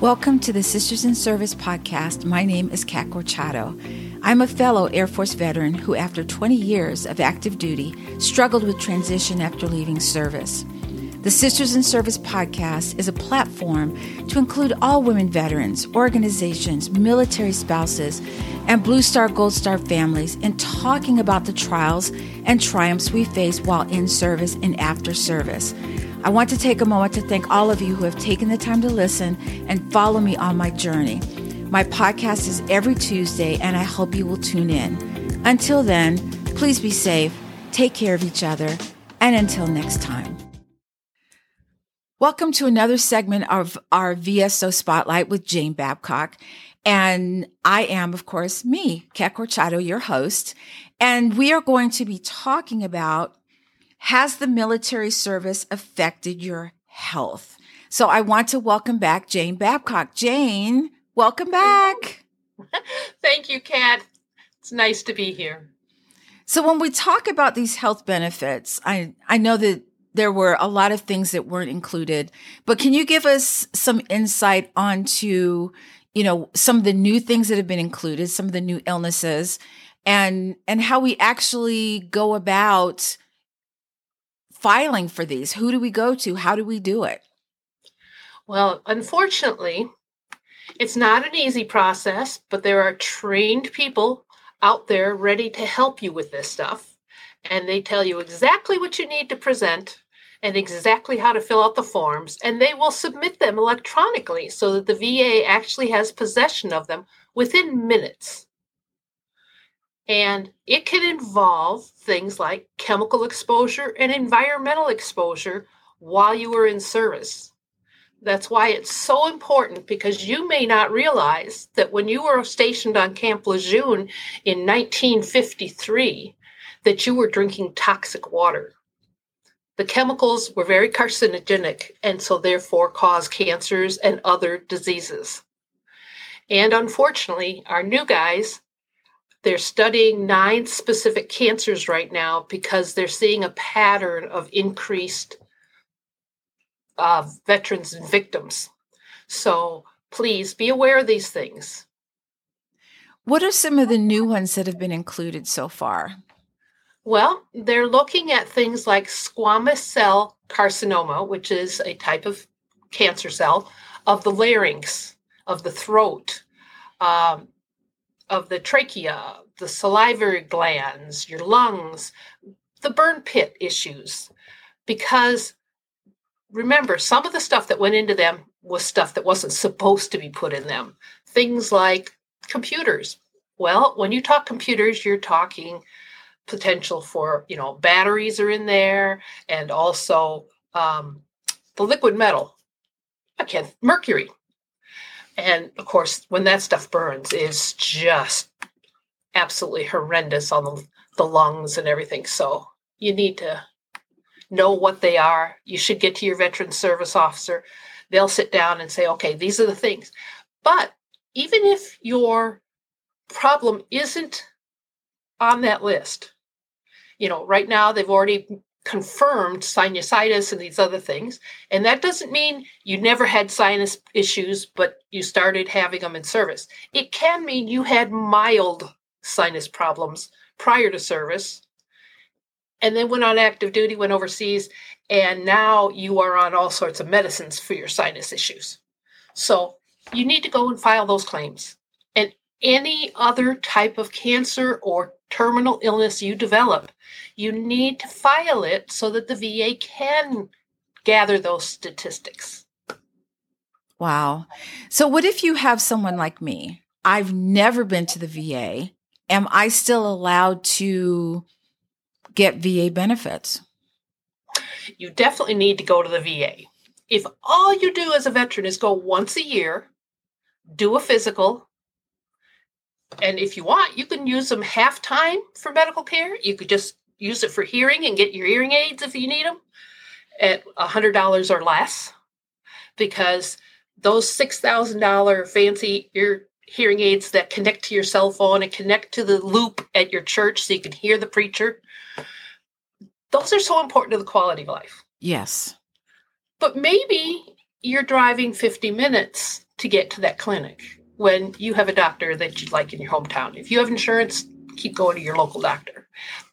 Welcome to the Sisters in Service podcast. My name is Kat Corchado. I'm a fellow Air Force veteran who, after 20 years of active duty, struggled with transition after leaving service. The Sisters in Service podcast is a platform to include all women veterans, organizations, military spouses, and Blue Star Gold Star families in talking about the trials and triumphs we face while in service and after service. I want to take a moment to thank all of you who have taken the time to listen and follow me on my journey. My podcast is every Tuesday, and I hope you will tune in. Until then, please be safe, take care of each other, and until next time. Welcome to another segment of our VSO Spotlight with Jane Babcock. And I am, of course, me, Kat Corchado, your host. And we are going to be talking about has the military service affected your health? So I want to welcome back Jane Babcock. Jane, welcome back. Thank you, Kat. It's nice to be here. So when we talk about these health benefits, I, I know that there were a lot of things that weren't included, but can you give us some insight onto, you know, some of the new things that have been included, some of the new illnesses and, and how we actually go about filing for these? Who do we go to? How do we do it? Well, unfortunately, it's not an easy process, but there are trained people out there ready to help you with this stuff. And they tell you exactly what you need to present and exactly how to fill out the forms. And they will submit them electronically so that the VA actually has possession of them within minutes. And it can involve things like chemical exposure and environmental exposure while you were in service. That's why it's so important because you may not realize that when you were stationed on Camp Lejeune in 1953 that you were drinking toxic water. The chemicals were very carcinogenic and so therefore cause cancers and other diseases. And unfortunately, our new guys they're studying nine specific cancers right now because they're seeing a pattern of increased uh, veterans and victims. So please be aware of these things. What are some of the new ones that have been included so far? Well, they're looking at things like squamous cell carcinoma, which is a type of cancer cell of the larynx, of the throat, um, of the trachea, the salivary glands, your lungs, the burn pit issues. Because remember, some of the stuff that went into them was stuff that wasn't supposed to be put in them. Things like computers. Well, when you talk computers, you're talking potential for, you know, batteries are in there and also um, the liquid metal. I can't, mercury and of course when that stuff burns it's just absolutely horrendous on the, the lungs and everything. So you need to know what they are. You should get to your veteran service officer. They'll sit down and say okay these are the things. But even if your problem isn't on that list you know right now they've already confirmed sinusitis and these other things. And that doesn't mean you never had sinus issues, but you started having them in service. It can mean you had mild sinus problems prior to service and then went on active duty, went overseas, and now you are on all sorts of medicines for your sinus issues. So you need to go and file those claims. And any other type of cancer or terminal illness you develop, you need to file it so that the VA can gather those statistics. Wow. So, what if you have someone like me? I've never been to the VA. Am I still allowed to get VA benefits? You definitely need to go to the VA. If all you do as a veteran is go once a year, do a physical, and if you want, you can use them half time for medical care. You could just use it for hearing and get your hearing aids if you need them at $100 or less because those $6,000 fancy ear hearing aids that connect to your cell phone and connect to the loop at your church so you can hear the preacher, those are so important to the quality of life. Yes. But maybe you're driving 50 minutes to get to that clinic when you have a doctor that you'd like in your hometown. If you have insurance, keep going to your local doctor.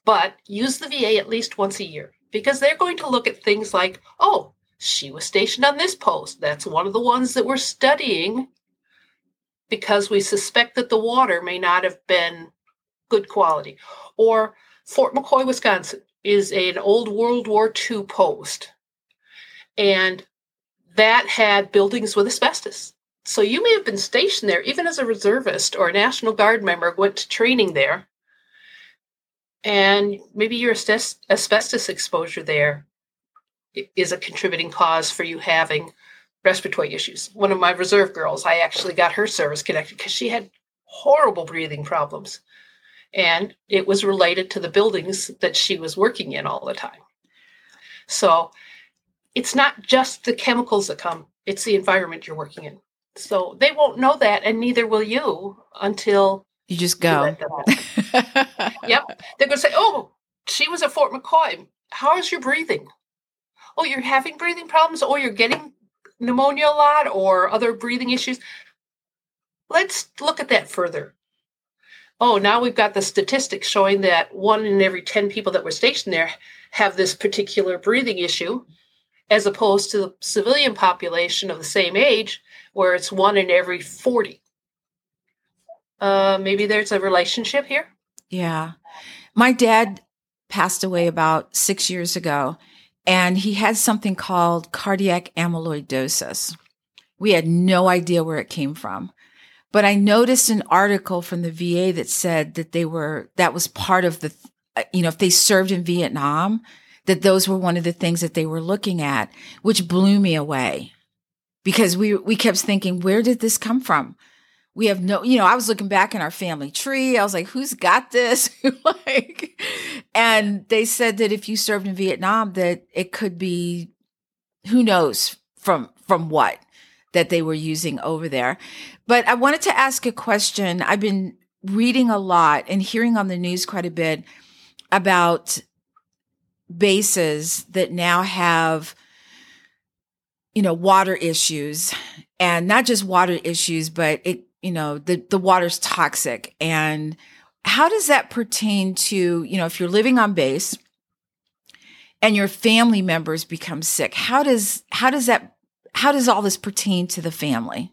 But use the VA at least once a year because they're going to look at things like, oh, she was stationed on this post. That's one of the ones that we're studying because we suspect that the water may not have been good quality. Or Fort McCoy, Wisconsin is an old World War II post. And that had buildings with asbestos. So you may have been stationed there, even as a reservist or a National Guard member, went to training there. And maybe your asbestos exposure there is a contributing cause for you having respiratory issues. One of my reserve girls, I actually got her service connected because she had horrible breathing problems. And it was related to the buildings that she was working in all the time. So it's not just the chemicals that come, it's the environment you're working in. So they won't know that, and neither will you until you just go. You yep. They're going to say, Oh, she was at Fort McCoy. How is your breathing? Oh, you're having breathing problems, or you're getting pneumonia a lot, or other breathing issues. Let's look at that further. Oh, now we've got the statistics showing that one in every 10 people that were stationed there have this particular breathing issue as opposed to the civilian population of the same age, where it's one in every 40. Uh, maybe there's a relationship here. Yeah. My dad passed away about six years ago, and he had something called cardiac amyloidosis. We had no idea where it came from. But I noticed an article from the VA that said that they were, that was part of the, you know, if they served in Vietnam, that those were one of the things that they were looking at, which blew me away because we, we kept thinking, where did this come from? We have no, you know, I was looking back in our family tree. I was like, who's got this? like, and they said that if you served in Vietnam, that it could be, who knows from, from what that they were using over there. But I wanted to ask a question. I've been reading a lot and hearing on the news quite a bit about bases that now have you know water issues. And not just water issues but it you know the the water's toxic. And how does that pertain to you know if you're living on base and your family members become sick how does how does that how does all this pertain to the family?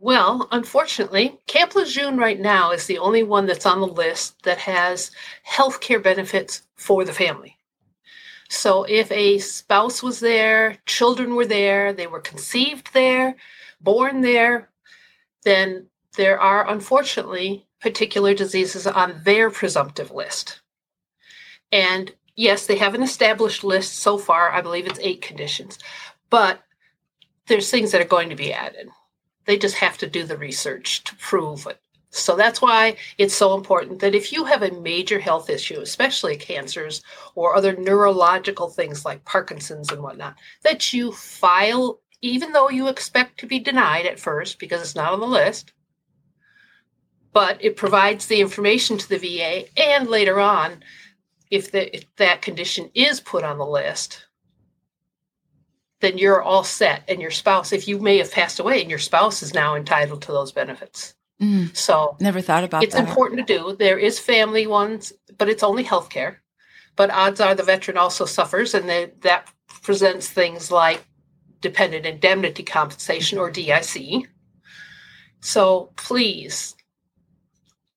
Well, unfortunately, Camp Lejeune right now is the only one that's on the list that has health care benefits for the family. So if a spouse was there, children were there, they were conceived there, born there, then there are unfortunately particular diseases on their presumptive list. And yes, they have an established list so far. I believe it's eight conditions, but there's things that are going to be added. They just have to do the research to prove it. So that's why it's so important that if you have a major health issue, especially cancers or other neurological things like Parkinson's and whatnot, that you file, even though you expect to be denied at first because it's not on the list, but it provides the information to the VA and later on, if, the, if that condition is put on the list, then you're all set. And your spouse, if you may have passed away and your spouse is now entitled to those benefits. Mm, so never thought about it's that. important to do. There is family ones, but it's only healthcare. But odds are the veteran also suffers, and they, that presents things like dependent indemnity compensation or DIC. So please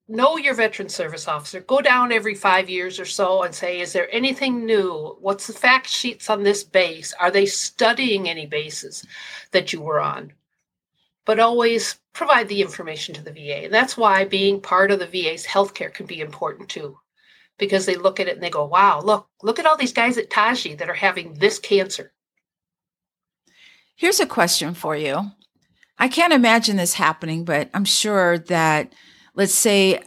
know your veteran service officer. Go down every five years or so and say, is there anything new? What's the fact sheets on this base? Are they studying any bases that you were on? But always provide the information to the VA. And that's why being part of the VA's healthcare can be important too. Because they look at it and they go, wow, look, look at all these guys at Taji that are having this cancer. Here's a question for you. I can't imagine this happening, but I'm sure that, let's say,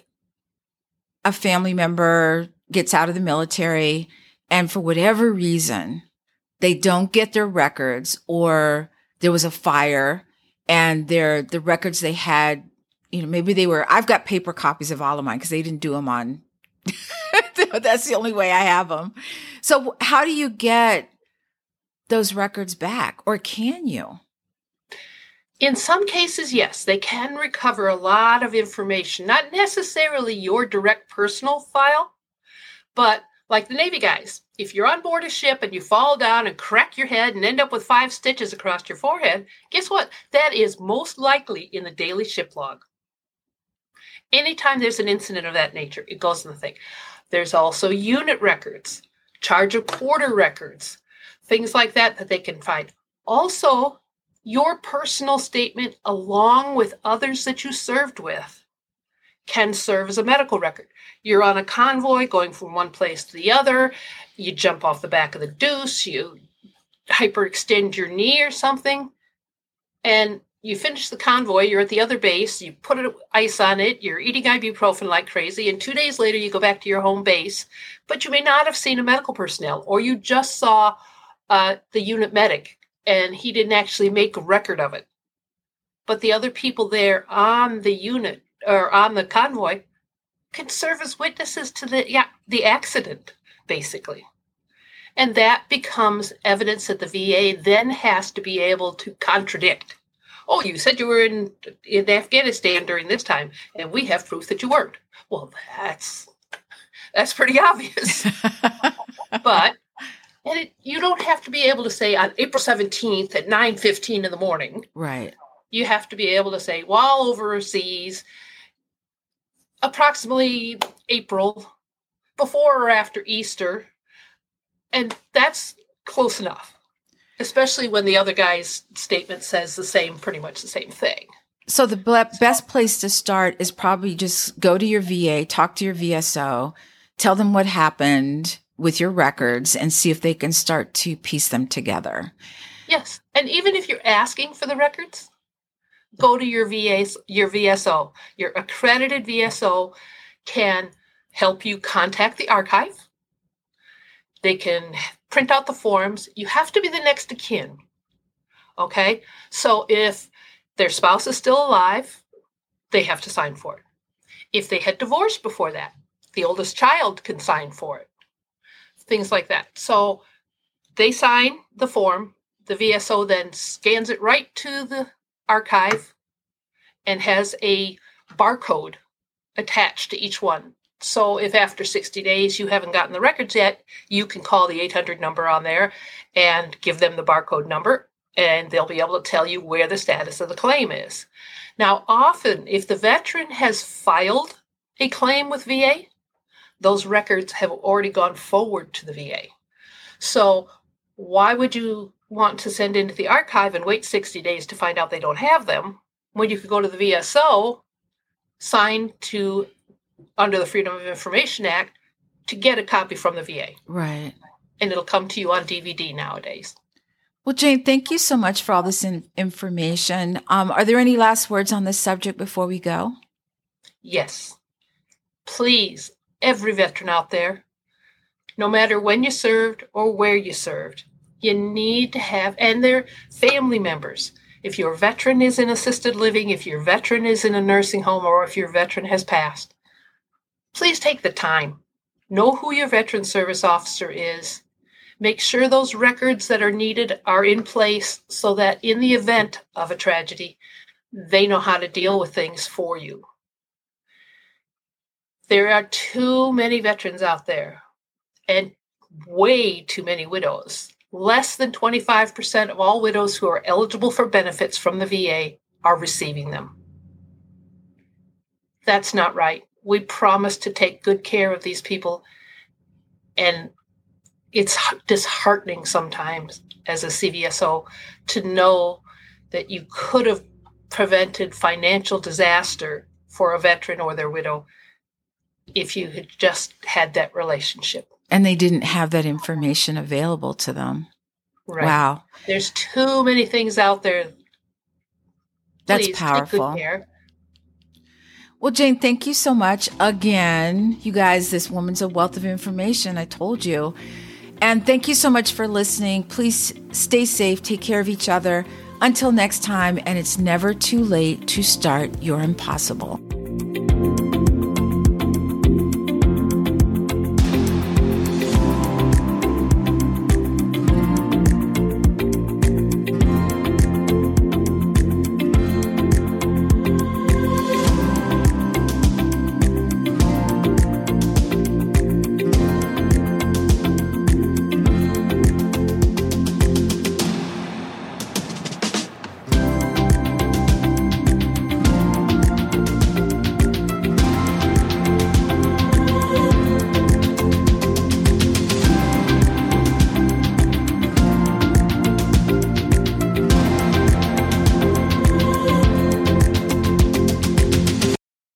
a family member gets out of the military and for whatever reason, they don't get their records or there was a fire and their the records they had you know maybe they were i've got paper copies of all of mine because they didn't do them on that's the only way i have them so how do you get those records back, or can you? In some cases, yes, they can recover a lot of information, not necessarily your direct personal file, but like the Navy guys, if you're on board a ship and you fall down and crack your head and end up with five stitches across your forehead, guess what? That is most likely in the daily ship log. Anytime there's an incident of that nature, it goes in the thing. There's also unit records, charge of quarter records, things like that that they can find. Also, your personal statement, along with others that you served with, can serve as a medical record. You're on a convoy going from one place to the other, you jump off the back of the deuce, you hyperextend your knee or something, and you finish the convoy, you're at the other base, you put ice on it, you're eating ibuprofen like crazy, and two days later you go back to your home base, but you may not have seen a medical personnel, or you just saw uh, the unit medic and he didn't actually make a record of it. But the other people there on the unit or on the convoy can serve as witnesses to the yeah the accident basically. And that becomes evidence that the va then has to be able to contradict. Oh you said you were in in afghanistan during this time and we have proof that you weren't. Well that's that's pretty obvious. But and it, you don't have to be able to say on april 17th at 9:15 in the morning. Right. You have to be able to say while overseas approximately april before or after easter and that's close enough especially when the other guy's statement says the same pretty much the same thing so the best place to start is probably just go to your va talk to your vso tell them what happened with your records and see if they can start to piece them together. Yes. And even if you're asking for the records, go to your VA's, your VSO. Your accredited VSO can help you contact the archive. They can print out the forms. You have to be the next of kin. Okay? So if their spouse is still alive, they have to sign for it. If they had divorced before that, the oldest child can sign for it things like that. So they sign the form. The VSO then scans it right to the archive and has a barcode attached to each one. So if after 60 days you haven't gotten the records yet, you can call the 800 number on there and give them the barcode number, and they'll be able to tell you where the status of the claim is. Now, often, if the veteran has filed a claim with VA, those records have already gone forward to the VA. So, why would you want to send into the archive and wait 60 days to find out they don't have them when you could go to the VSO, sign to under the Freedom of Information Act to get a copy from the VA? Right. And it'll come to you on DVD nowadays. Well, Jane, thank you so much for all this in- information. Um, are there any last words on this subject before we go? Yes. Please every veteran out there, no matter when you served or where you served. You need to have, and their family members. If your veteran is in assisted living, if your veteran is in a nursing home, or if your veteran has passed, please take the time. Know who your veteran service officer is. Make sure those records that are needed are in place so that in the event of a tragedy, they know how to deal with things for you. There are too many veterans out there and way too many widows. Less than 25% of all widows who are eligible for benefits from the VA are receiving them. That's not right. We promise to take good care of these people, and it's disheartening sometimes as a CVSO to know that you could have prevented financial disaster for a veteran or their widow if you had just had that relationship. And they didn't have that information available to them. Right. Wow. There's too many things out there. That's Please powerful. Well, Jane, thank you so much again. You guys, this woman's a wealth of information. I told you. And thank you so much for listening. Please stay safe, take care of each other. Until next time, and it's never too late to start your impossible.